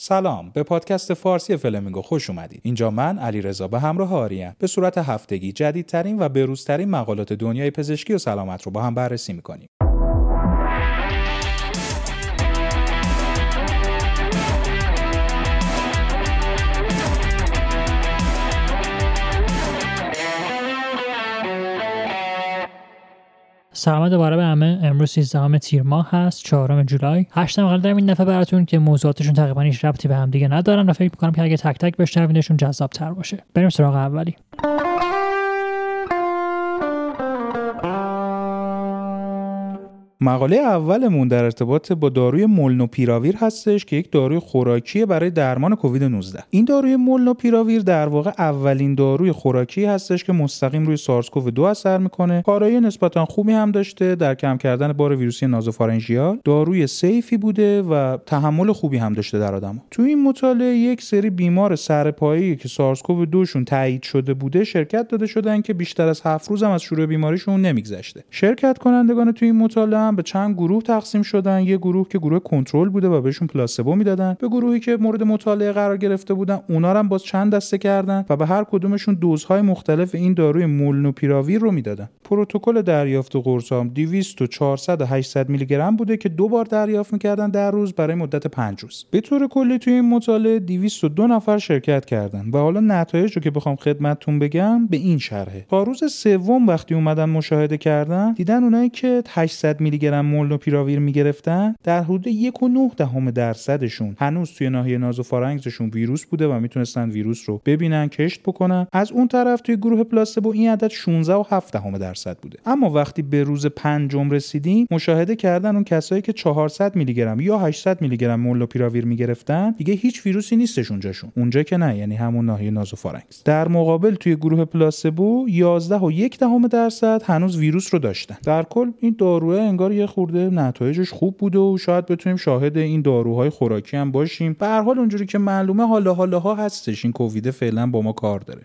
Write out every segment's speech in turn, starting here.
سلام. به پادکست فارسی فلمینگو خوش اومدید. اینجا من علی رضا به همراه آریم. به صورت هفتگی جدیدترین و بروزترین مقالات دنیای پزشکی و سلامت رو با هم بررسی می‌کنیم. سلام دوباره به همه امروز 13 تیر ماه هست 4 جولای. 8 مقاله دارم این دفعه براتون که موضوعاتشون تقریبا هیچ ربطی به هم دیگه ندارن و فکر می‌کنم که اگه تک تک بشنوینشون جذاب تر باشه. بریم سراغ اولی. مقاله اولمون در ارتباط با داروی مولنوپیراویر هستش که یک داروی خوراکی برای درمان کووید 19 این داروی مولنوپیراویر در واقع اولین داروی خوراکی هستش که مستقیم روی سارس کوو 2 اثر می‌کنه. کارایی نسبتا خوبی هم داشته در کم کردن بار ویروسی نازوفارنژیال داروی سیفی بوده و تحمل خوبی هم داشته در آدم. تو این مطالعه یک سری بیمار سرپایی که سارس کوو 2 شون تایید شده بوده شرکت داده شدن که بیشتر از 7 روز هم از شروع بیماریشون نمیگذشته. شرکت کنندگان تو این مطالعه به چند گروه تقسیم شدن. یه گروه که گروه کنترل بوده و بهشون پلاسبو می‌دادن. به گروهی که مورد مطالعه قرار گرفته بودن اونا هم باز چند دسته کردن و به هر کدومشون دوزهای مختلف این داروی مولنوپیراویر رو می‌دادن. پروتکل دریافت قرص هم 200 و 400 و 800 میلی گرم بوده که دو بار دریافت می‌کردن در روز برای مدت 5 روز. به طور کلی توی این مطالعه 202 نفر شرکت کردن و حالا نتایج رو که بخوام خدمتتون بگم به این شرحه. تا روز سوم وقتی اومدن مشاهده کردن دیدن اونایی که 800 میلی گرم مولنوپیراویر می‌گرفتن در حدود 1.9 دهم درصدشون هنوز توی ناحیه نازوفارنگزشون ویروس بوده و می‌تونستن ویروس رو ببینن کشت بکنن. از اون طرف توی گروه پلاسبو این عدد 16 و 7 دهم درصد بوده. اما وقتی به روز پنجم رسیدیم مشاهده کردن اون کسایی که 400 میلی گرم یا 800 میلی گرم مولنوپیراویر می‌گرفتن دیگه هیچ ویروسی نیستش اونجاشون اونجا که نه یعنی همون ناحیه نازوفارنگز در مقابل توی گروه پلاسبو 11 و 1 دهم درصد هنوز ویروس رو داشتن. در کل این داروه انگار یه خورده نتایجش خوب بوده و شاید بتونیم شاهد این داروهای خوراکی هم باشیم. به هر حال اونجوری که معلومه حالا حالا ها هستش. این کووید فعلا با ما کار داره.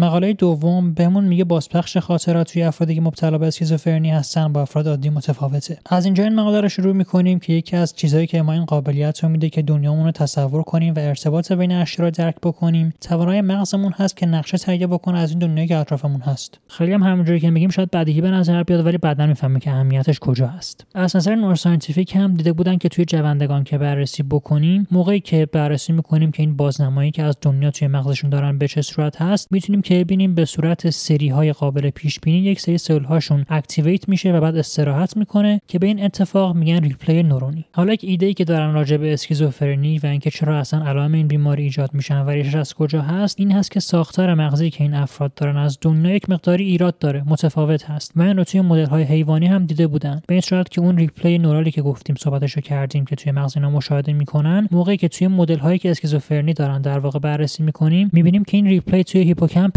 مقاله دوم بهمون میگه بازپخش خاطرات توی افرادی که مبتلا به اسکیزوفرنی هستن با افراد عادی متفاوته. از اینجا این مقاله رو شروع می‌کنیم که یکی از چیزهایی که ما این قابلیت رو میده که دنیامون رو تصور کنیم و ارتباط بین اشیا رو درک بکنیم. توانای مغزمون هست که نقشه تهیه بکنه از این دنیایی که اطرافمون هست. خیلی هم همونجوری که میگیم شاید بدیهی به نظر بیاد ولی بعدا می‌فهمه که اهمیتش کجا هست. از نظر neuroscientific هم دیده بودن که توی جوندگان که بررسی بکنیم موقعی که بررسی می‌کنیم که این بازنمایی که از دنیا توی مغزشون دارن به چه صورت هست می‌تونیم که ببینیم به صورت سری های قابل پیش بینی یک سری سلول هاشون activate میشه و بعد استراحت می‌کنه که به این اتفاق میگن replay نورونی. حالا یک ایده ای که دارن راجع به اسکیزوفرنی و اینکه چرا اصلا علائم این بیماری ایجاد میشن و ریشش از کجا هست این هست که ساختار مغزی که این افراد دارن از دنیا یک مقداری ایراد داره متفاوت هست. و این رو توی مدل های حیوانی هم دیده بودن. به این صورت که اون replay neural ی که گفتیم صحبتش رو کردیم که توی مغز اینا مشاهده می‌کنن موقعی که توی مدل هایی که اسکیزوفرنی دارن در واقع بررسی می‌کنیم می‌بینیم که این replay توی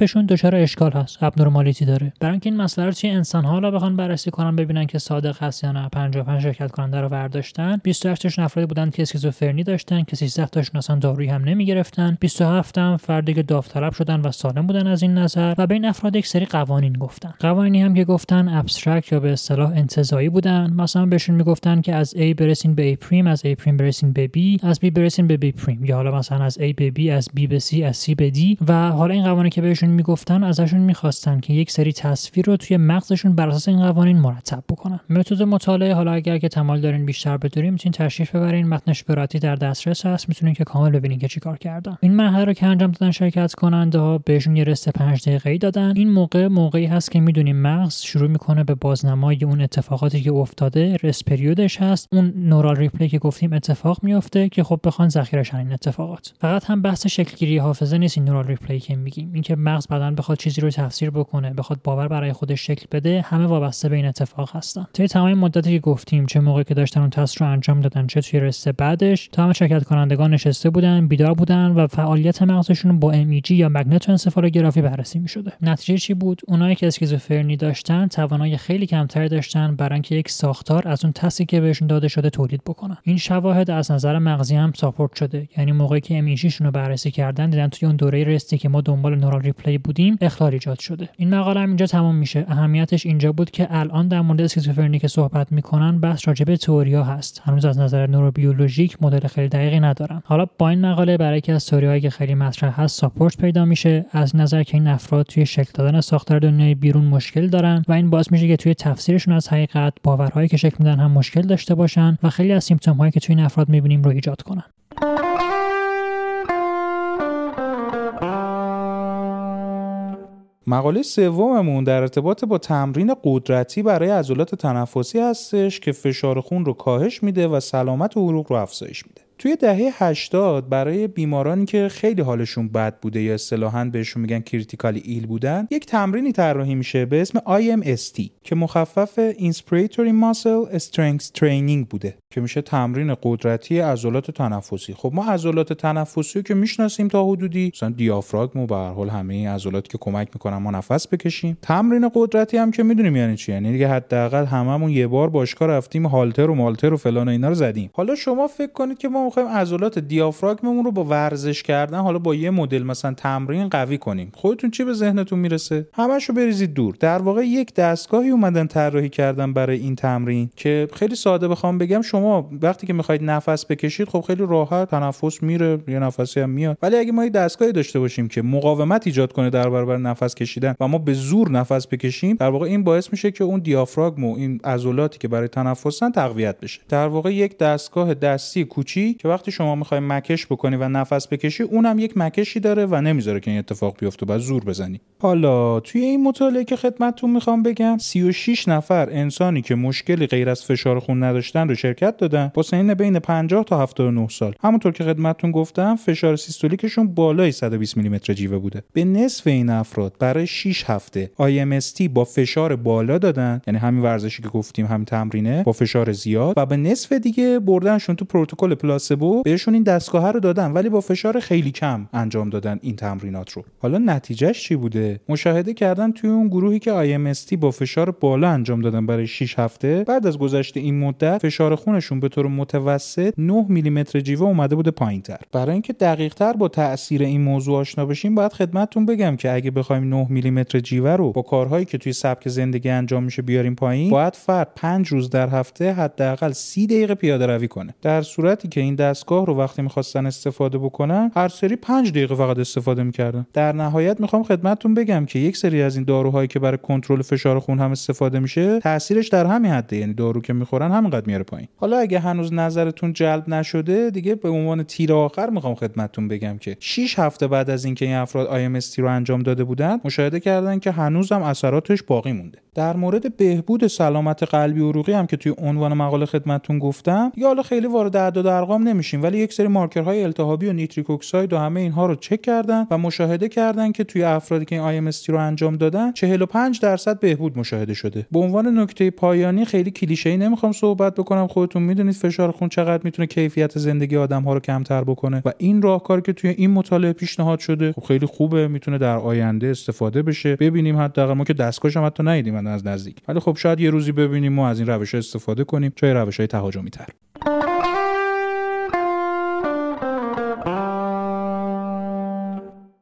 هیپوکامپشون دچار اشکال هست abnormality داره. برای اینکه این مسئله رو توی انسان ها بخوان بررسی کنن ببینن که صادق هست یا نه 55 شرکت کننده رو برداشتن 28 تاشون افرادی بودن که اسکیزوفرنی داشتن که 13 تاشون اصلا دارویی هم نمی‌گرفتن 27 هم فردی که داوطلب شدن و سالم بودن از این نظر و بین افراد یک سری قوانین گفتن. قوانینی هم که گفتن abstract یا به اصطلاح انتزاعی بودن. مثلا بهشون می‌گفتن که از A برسین به A پریم از A پریم برسین به B از B برسین به B پریم یا حالا مثلا از A به B از B به C از C به D. و حالا این قوانینی که بهشون می‌گفتن ازشون می‌خواستن که یک سری تصویر رو توی مغزشون بر اساس این قوانین مرتب بکنن. متد مطالعه حالا اگر که تمایل دارین بیشتر بدونین می‌تونین تشریف ببرین. متنش براتون در دسترس هست. می‌تونین که کامل ببینین که چیکار کردن. این مرحله رو که انجام دادن شرکت کننده ها بهشون یه rest 5 دقیقه‌ای دادن. این موقع موقعی هست که می‌دونیم مغز شروع می‌کنه به بازنمایی اون اتفاقاتی که افتاده. rest period ش هست. اون neural replay که گفتیم اتفاق میفته که خب بخوان ذخیره این اتفاقات. فقط هم بحث شکلگیری حافظه نیست این neural replay که میگیم. اینکه مغز بعدا بخواد چیزی رو تفسیر بکنه بخواد باور برای خودش شکل بده همه وابسته به این اتفاق هستن. توی تمام مدتی که گفتیم چه موقعی که داشتن اون تست رو انجام دادن چه توی rest بعدش تمام شرکت کنندگان نشسته بودن بیدار بودن و فعالیت مغزشون با MEG یا مگنتو انسفالوگرافی بررسی می‌شده. نتیجه چی بود؟ اونایی که اسکیزوفرنی داشتن توانایی خیلی کمتری داشتن برای اینکه یک ساختار از اون تستی که بهشون داده شده تولید بکنن. این شواهد از نظر مغزی هم support شده. یعنی موقعی که شون رو بررسی کردن دیدن توی اون دوره rest ی که ما دنبال neural replay بودیم اختلال ایجاد شده. این مقاله هم اینجا تمام میشه. اهمیتش اینجا بود که الان در مورد اسکیزوفرنی که صحبت می‌کنن بحث راجع به تئوریا هست. هنوز از نظر نوروبیولوژیک مدل خیلی دقیقی ندارن. حالا با این مقاله برای یکی از تئوریایی که خیلی مطرح هست support پیدا میشه. از این نظر که این افراد توی شکل دادن ساختار دنیای بیرون مشکل دارن و این باعث میشه که توی تفسیرشون از حقیقت باورهایی که شکل میدن هم مشکل داشته باشن و خیلی از symptom هایی که توی این افراد می‌بینیم رو ایجاد کنن. مقاله سوممون در ارتباط با تمرین قدرتی برای عضلات تنفسی هستش که فشار خون رو کاهش میده و سلامت عروق رو افزایش میده. توی دهه 80 برای بیمارانی که خیلی حالشون بد بوده یا اصطلاحاً بهشون میگن کریتیکالی ایل بودن یک تمرینی طراحی میشه به اسم IMST که مخفف Inspiratory Muscle Strength Training بوده. که میشه تمرین قدرتی عضلات تنفسی. خب ما عضلات تنفسی رو که می‌شناسیم تا حدودی مثلا دیافراگم و به حال همه عضلات که کمک می‌کنن ما نفس بکشیم. تمرین قدرتی هم که می‌دونیم یعنی چی؟ یعنی دیگه حداقل هممون یه بار باشگاه رفتیم هالتر و مالتر و فلان و اینا رو زدیم. حالا شما فکر کنید که ما می‌خوایم عضلات دیافراگممون رو با ورزش کردن حالا با یه مدل مثلا تمرین قوی کنیم. خودتون چی به ذهنتون می‌رسه؟ همشو بریزید دور. در واقع یک دستگاهی اومدن طراحی کردن برای این تمرین که خیلی ساده بخوام بگم شما وقتی که می‌خواید نفس بکشید خب خیلی راحت تنفس میره یه نفسی هم میاد. ولی اگه ما یه دستگاهی داشته باشیم که مقاومت ایجاد کنه در برابر نفس کشیدن و ما به زور نفس بکشیم در واقع این باعث میشه که اون دیافراگم و این عضلاتی که برای تنفسن تقویت بشه. در واقع یک دستگاه دستی کوچیک که وقتی شما می‌خوای مکش بکنی و نفس بکشی اونم یک مکشی داره و نمی‌ذاره که این اتفاق بیفته بعد زور بزنی. حالا توی این مطالعه که خدمتتون می‌خوام بگم 36 نفر انسانی که مشکلی غیر از فشار خون نداشتن رو شرکت دادن. با سنین بین 50 تا 79 سال. همونطور که خدمتتون گفتم فشار سیستولیکشون بالای 120 میلیمتر جیوه بوده. به نصف این افراد برای 6 هفته IMST با فشار بالا دادن یعنی همین ورزشی که گفتیم همین تمرینه با فشار زیاد و به نصف دیگه بردنشون تو پروتکل پلاسبو بهشون این دستگاه رو دادن ولی با فشار خیلی کم انجام دادن این تمرینات رو. حالا نتیجهش چی بوده؟ مشاهده کردن توی اون گروهی که IMST با فشار بالا انجام دادن برای 6 هفته بعد از گذشت این مدت فشار خونشون به طور متوسط 9 میلیمتر جیوه اومده بوده پایینتر. برای اینکه دقیق تر با تاثیر این موضوع آشنا بشیم باید خدمتتون بگم که اگه بخوایم 9 میلیمتر جیوه رو با کارهایی که توی سبک زندگی انجام میشه بیاریم پایین باید فرد 5 روز در هفته حداقل 30 دقیقه پیاده روی کنه. در صورتی که این دستگاه رو وقتی می‌خواستن استفاده بکنن هر سری 5 دقیقه فقط استفاده می‌کردن. در نهایت می‌خوام خدمتتون بگم که یک سری از این داروهایی که برای کنترل فشار خون هم استفاده میشه تاثیرش در همین حده یعنی دارو که می‌خورن همینقدر میاره پایین. حالا اگه هنوز نظرتون جلب نشده دیگه به عنوان تیر آخر می‌خوام خدمتتون بگم که 6 هفته بعد از اینکه این افراد IMST رو انجام داده بودن مشاهده کردن که هنوزم اثراتش باقی مونده. در مورد بهبود سلامت قلبی و عروقی هم که توی عنوان مقاله خدمتتون گفتم یا حالا خیلی وارد اعداد و ارقام نمیشیم ولی یک سری مارکرهای التهابی و نیتریک اکساید و همه اینها رو چک کردن و مشاهده کردن که توی افرادی که این IMST رو انجام دادن 45 درصد بهبود مشاهده شده. به عنوان نکته پایانی خیلی کلیشه‌ای نمی‌خوام صحبت بکنم. خودتون می‌دونید فشار خون چقدر می‌تونه کیفیت زندگی آدم ها رو کمتر بکنه و این راهکار که توی این مطالعه پیشنهاد شده خب خیلی خوبه می‌تونه در آینده استفاده بشه. ببینیم حداقل ما که دستگاهش هم حتی ندیدیم از نزدیک. ولی خب شاید یه روزی ببینیم ما از این روش استفاده کنیم چه روش های تهاجمی تر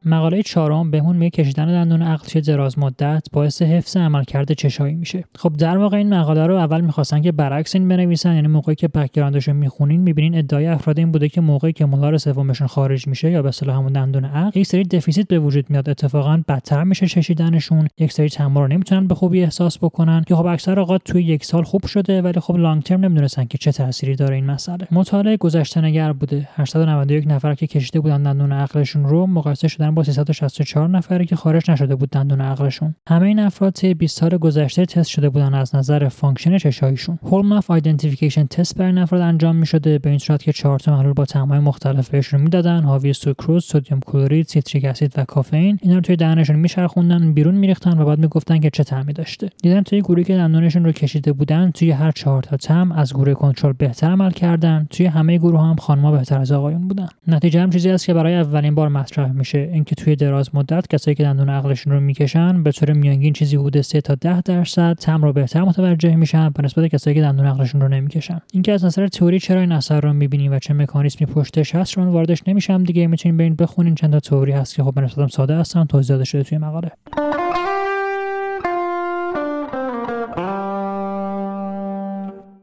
مقاله چهارم بهمون میگه کشیدن دندون عقل توی دراز مدت باعث حفظ عملکرد چشایی میشه. خب در واقع این مقاله رو اول می‌خواستن که برعکس این بنویسن یعنی موقعی که background ش می‌خونین می‌بینین ادعای افراد این بوده که موقعی که molar سومشون خارج میشه یا به اصطلاح همون دندون عقل یک سری deficit به وجود میاد. اتفاقا بدتر میشه چشیدنشون یک سری طعم رو نمی‌تونن به خوبی احساس بکنن که خب اکثر اوقات توی یک سال خوب شده ولی خب long term نمی‌دونستن که چه تأثیری داره این مسئله. مطالعه گذشته نگر بوده. 891 نفر که کشیده بودن دندون عقلشون رو مقایسه شدن با 364 نفری که خارج نشده بود دندون عقلشون. همه این افراد طی 20 سال گذشته تست شده بودن از نظر function چشاییشون whole mouth identification test برای افراد انجام می‌شده به این صورت که چهار تا محلول با طعم‌های مختلف بهشون می‌دادن حاوی سوکروز سدیم کلورید سیتریک اسید و کافئین. اینا رو توی دهنشون میچرخوندن بیرون میریختن و بعد می‌گفتن که چه طعمی داشته. دیدن توی گروهی که دندونشون رو کشیده بودن توی هر چهار تا طعم از گروه کنترل بهتر عمل کردن. توی همه گروه هم خانم‌ها بهتر از آقایون بودن. نتیجه هم چیزی است که برای اولین بار مطرح میشه. اینکه توی دراز مدت کسایی که دندون عقلشون رو می‌کشن به طور میانگین چیزی حدود 3 تا 10 درصد طعم رو بهتر متوجه میشن به نسبت کسایی که دندون عقلشون رو نمی‌کشن. اینکه از نظر تئوری چرا این اثر رو می‌بینیم و چه مکانیزمی پشتش هست واردش نمیشم دیگه. می‌تونین برین بخونین. چند تا تئوری هست که خب به نسبت ساده هستن. توضیح داده شده توی مقاله.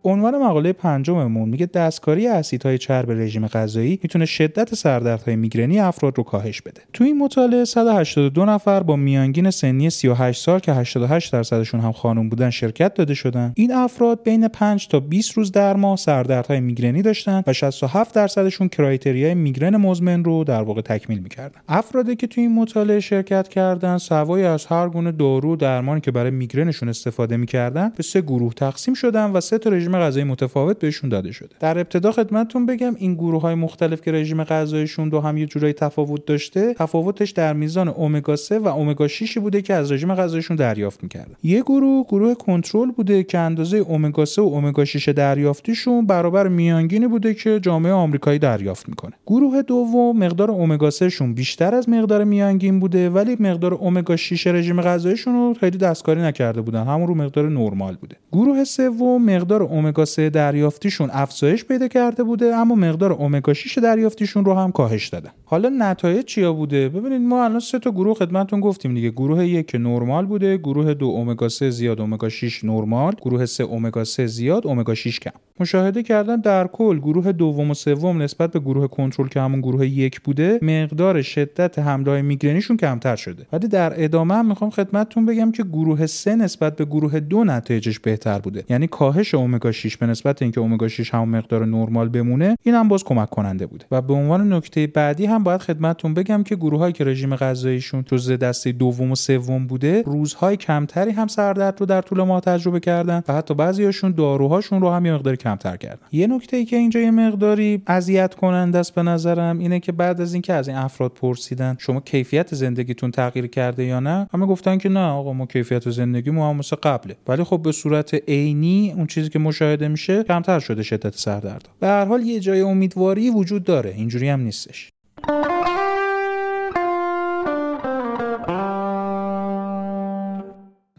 عنوان مقاله پنجممون میگه دستکاری اسیدهای چرب رژیم غذایی می‌تونه شدت سردردهای میگرنی افراد رو کاهش بده. تو این مطالعه 182 نفر با میانگین سنی 38 سال که 88 درصدشون هم خانم بودن شرکت داده شدن. این افراد بین 5 تا 20 روز در ماه سردردهای میگرنی داشتن و 67 درصدشون کرایتریای میگرن مزمن رو در واقع تکمیل می‌کردن. افرادی که تو این مطالعه شرکت کردن سوای از هر گونه دارو درمانی که برای میگرنشون استفاده می‌کردن به سه گروه تقسیم شدن و سه تا غذایی متفاوت بهشون داده شده. در ابتدا خدمتتون بگم این گروه های مختلف که رژیم غذاییشون دو هم یه جورایی تفاوت داشته تفاوتش در میزان امگا 3 و امگا 6 بوده که از رژیم غذایشون دریافت می‌کردن. یه گروه گروه کنترل بوده که اندازه امگا 3 و امگا 6 دریافتیشون برابر میانگینی بوده که جامعه آمریکایی دریافت می‌کنه. گروه دوم مقدار امگا 3 شون بیشتر از مقدار میانگین بوده ولی مقدار امگا 6 رژیم غذاییشون رو خیلی دستکاری نکرده بودن. همون رو مقدار نرمال بوده. گروه سوم مقدار امگا 3 دریافتیشون افزایش پیدا کرده بوده اما مقدار امگا 6 دریافتیشون رو هم کاهش داده حالا نتایج چیا بوده؟ ببینید ما الان سه تا گروه خدمتتون گفتیم دیگه. گروه یک که نرمال بوده گروه دو امگا 3 زیاد امگا 6 نرمال گروه سه امگا 3 زیاد امگا 6 کم. مشاهده کردن در کل گروه دوم و سوم نسبت به گروه کنترل که همون گروه یک بوده مقدار شدت حمله میگرنیشون کمتر شده. ولی در ادامه هم می‌خوام خدمتتون بگم که گروه سه نسبت به گروه دو نتایجش بهتر بوده. یعنی کاهش امگا 6 به نسبت اینکه امگا 6 همون مقدار نرمال بمونه این هم باز کمک کننده بوده. و به عنوان نکته بعدی هم باید خدمتتون بگم که گروهایی که رژیم غذاییشون جزء دسته دوم و سوم بوده روزهای کمتری هم سردرد رو در طول ماه تجربه کردن و حتی بعضیاشون داروهاشون رو هم یه مقدار کمتر کردن. یه نکته ای که اینجا یه مقداری اذیت کننده است به نظرم اینه که بعد از اینکه از این افراد پرسیدن شما کیفیت زندگیتون تغییر کرده یا نه؟ همه گفتن که نه آقا ما کیفیت زندگی ما هم مثل قبله. ولی خب به صورت عینی اون چیزی که مشاهده میشه کمتر شده شدت سردرد. به هر حال یه جای امیدواری وجود داره. اینجوری هم نیستش.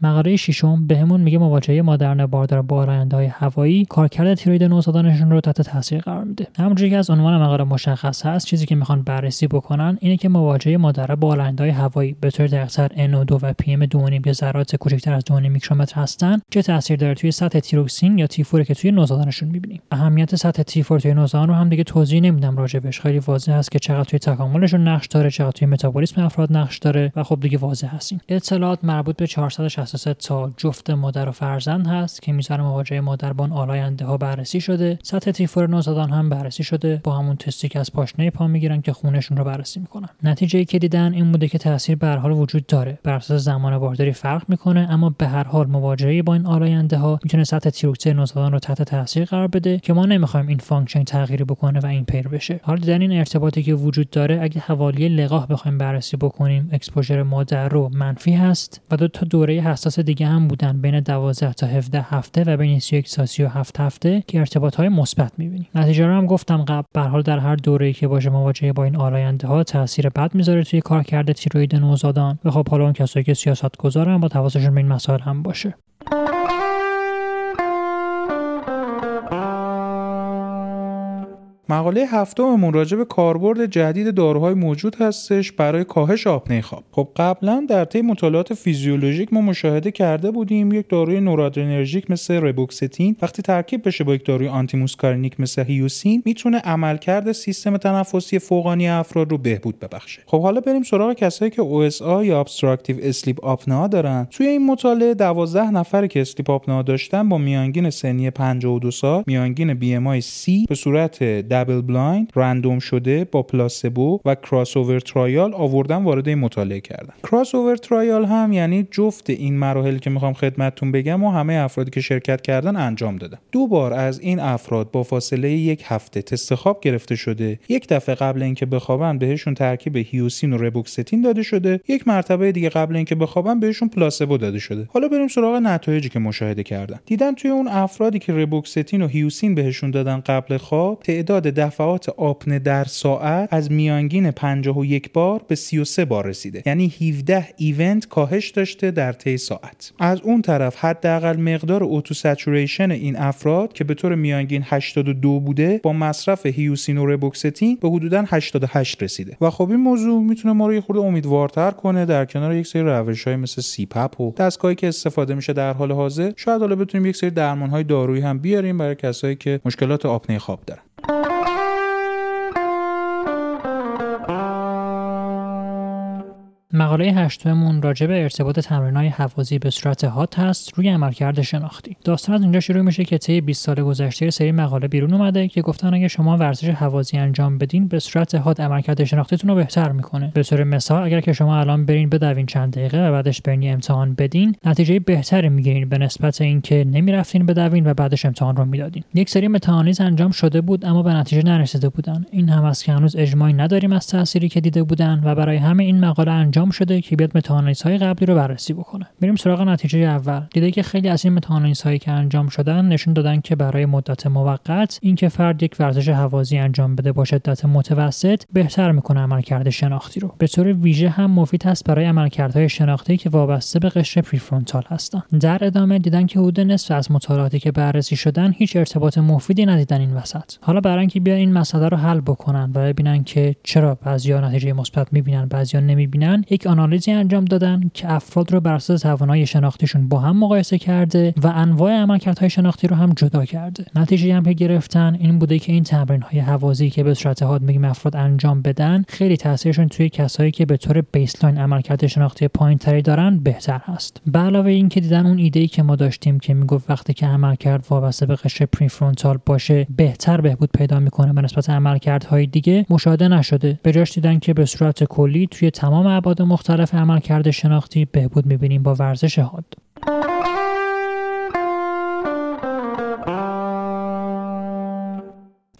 مقاله ششم بهمون میگه مواجهه مادران باردار با آلایندههای هوایی کارکرد تیروید نوزادانشون رو تحت تاثیر قرار میده. همونجوری که از عنوان مقاله مشخص هست چیزی که می‌خوان بررسی بکنن اینه که مواجهه مادرها با آلایندههای هوایی به طور دقیقتر NO2 و PM 2.5 که ذرات کوچکتر از 2.5 میکرومتر هستن چه تاثیر داره توی سطح تیروکسین یا T4 ی که توی نوزادانشون می‌بینیم. اهمیت سطح T4 توی نوزادان رو هم دیگه توضیح نمیدم راجبش. خیلی واضح هست که چقدر توی تکاملشون نقش داره چقدر توی متابولیسم افراد نقش داره و خب دیگه واضح هست این اطلاعات مربوط به 460 63 تا جفت مادر و فرزند هست که میزان مواجهه مادر با آلاینده ها بررسی شده. سطح T4 نوزادان هم بررسی شده. با همون تستی که از پاشنه پا می‌گیرن که خونشون رو بررسی می‌کنن. نتیجه ای که دیدن این بوده که تاثیر به هر حال وجود داره. بر اساس زمان بارداری فرق می‌کنه اما به هر حال مواجهه با این آلاینده ها می‌تونه سطح تیروکسین نوزادان رو تحت تاثیر قرار بده که ما نمی‌خوایم این function تغییری بکنه و impair بشه. حالا دیدن این ارتباطی که وجود داره اگه حوالی لقاح بخوایم بررسی بکنیم exposure مادر رو منفی هست و دو تا دوره حساس دیگه هم بودن بین 12 تا 17 هفته و بین 31 تا 37 هفته که ارتباط های مثبت می‌بینیم. نتیجه رو هم گفتم قبل. به حال در هر دوره‌ای که باشه مواجهه با این آلاینده ها تاثیر بد می‌ذاره توی کارکرد تیروید نوزادان. و خب حالا اون کسایی که سیاست گذارن با حواسشون به این مسائل هم باشه. مقاله هفتممون راجع به کاربرد جدید داروهای موجود هستش برای کاهش آپنه خواب خب قبلا در طی مطالعات فیزیولوژیک ما مشاهده کرده بودیم یک داروی نورادرنرژیک مثل ربوکستین. وقتی ترکیب بشه با یک داروی آنتی موسکارینیک مثل هیوسین می‌تونه عملکرد سیستم تنفسی فوقانی افراد رو بهبود ببخشه. خب حالا بریم سراغ کسایی که OSA یا obstructive sleep apnea دارن. توی این مطالعه 12 نفر که sleep apnea داشتن با میانگین سنی 52 سال میانگین آی سی به صورت double blind random شده با placebo و crossover trial آوردن وارد این مطالعه کردن. crossover trial هم یعنی جفت این مراحل که می‌خوام خدمتتون بگم و همه افرادی که شرکت کردن انجام دادن. دو بار از این افراد با فاصله یک هفته تست خواب گرفته شده. یک دفعه قبل اینکه بخوابن بهشون ترکیب هیوسین و reboxetine داده شده. یک مرتبه دیگه قبل اینکه بخوابن بهشون placebo داده شده. حالا بریم سراغ نتایجی که مشاهده کردن. دیدن توی اون افرادی که reboxetine و هیوسین بهشون دادن قبل خواب تعداد دفعات آپنه در ساعت از میانگین 51 بار به 33 بار رسیده. یعنی 17 event کاهش داشته در طی ساعت. از اون طرف حداقل مقدار O2 saturation این افراد که به طور میانگین 82 بوده با مصرف هیوسین و reboxetine به حدودا 88 رسیده. و خب این موضوع می‌تونه ما رو یه خورده امیدوارتر کنه در کنار یک سری روش های مثل CPAP و دستگاهی که استفاده میشه در حال حاضر. شاید حالا بتونیم یک سری درمان های دارویی هم بیاریم برای کسایی که مشکلات آپنه خواب دارن. مقاله هشتممون راجع به ارتباط تمرین‌های حوازی به صورت هات هست روی عملکرد شناختی. داستان از اینجا شروع میشه که طی 20 سال گذشته سری مقاله بیرون اومده که گفتن اگه شما ورزش حوازی انجام بدین به صورت هات عملکرد شناختیتون رو بهتر می‌کنه. به طور مثال اگر که شما الان برین بدوین چند دقیقه و بعدش برین امتحان بدین، نتیجه بهتری می‌گیرین به نسبت اینکه نمی‌رفتین بدوین و بعدش امتحان رو می‌دادین. یک سری متاانالیز انجام شده بود اما به نتیجه نرسیده بودن. این هم است که هنوز اجماعی نداریم از تأثیری که دیده بودن و برای همه این مقاله انجام شده که بیاد متاانالیز های قبلی رو بررسی بکنه. میریم سراغ نتیجه اول. دیده که خیلی از این متاانالیز هایی که انجام شدن نشون دادن که برای مدت موقت اینکه فرد یک ورزش حوازی انجام بده با شدت متوسط بهتر می‌کنه عملکرد شناختی رو. به طور ویژه هم مفید است برای عملکردهای شناختی که وابسته به قشر پریفرونتال هستن. در ادامه دیدن که حدود نصف از مطالعاتی که بررسی شدن هیچ ارتباط مفیدی ندیدن این وسط. حالا برای اینکه بیان این مسئله رو حل بکنن و ببینن که چرا بعضیا نتیجه مثبت می‌بینن بعضیا نمی‌بینن یک آنالیزی انجام دادن که افراد رو بر اساس توانایی شناختیشون با هم مقایسه کرده و انواع عملکردهای شناختی رو هم جدا کرده. نتیجه هم که گرفتن این بوده که این تمرین های حوازی که به صورت حاد میگیم افراد انجام بدن خیلی تاثیرشون توی کسایی که به طور بیسلاین عملکرد شناختی پایینتری دارن بهتر هست. به علاوه اینکه دیدن اون ایده ای که ما داشتیم که می‌گفت وقتی که عملکرد وابسته به قشر پریفرونتال باشه بهتر بهبود پیدا می‌کنه به نسبت عملکردهای دیگه مشاهده نشده. به جاش دیدن که به صورت کلی توی تمام ابعاد مختلف عملکرد شناختی بهبود می‌بینیم با ورزش حاد.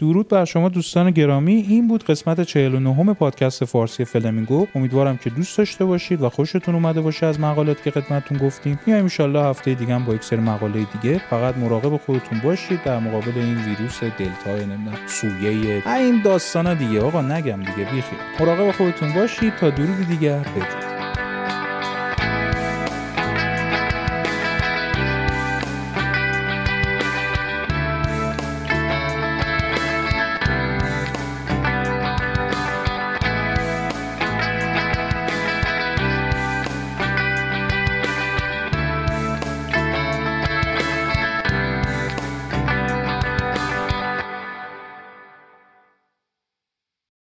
درود بر شما دوستان گرامی. این بود قسمت 49 پادکست فارسی فلمینگو امیدوارم که دوست داشته باشید و خوشتون اومده باشه از مقالاتی که خدمتتون گفتیم. میایم ان هفته دیگه با یک سری مقاله دیگه. فقط مراقب خودتون باشید در مقابل این ویروس دلتا نمی‌دونم سویه این داستانا دیگه. آقا نگم دیگه بیخیر مراقب خودتون باشید تا درود دیگر بدرود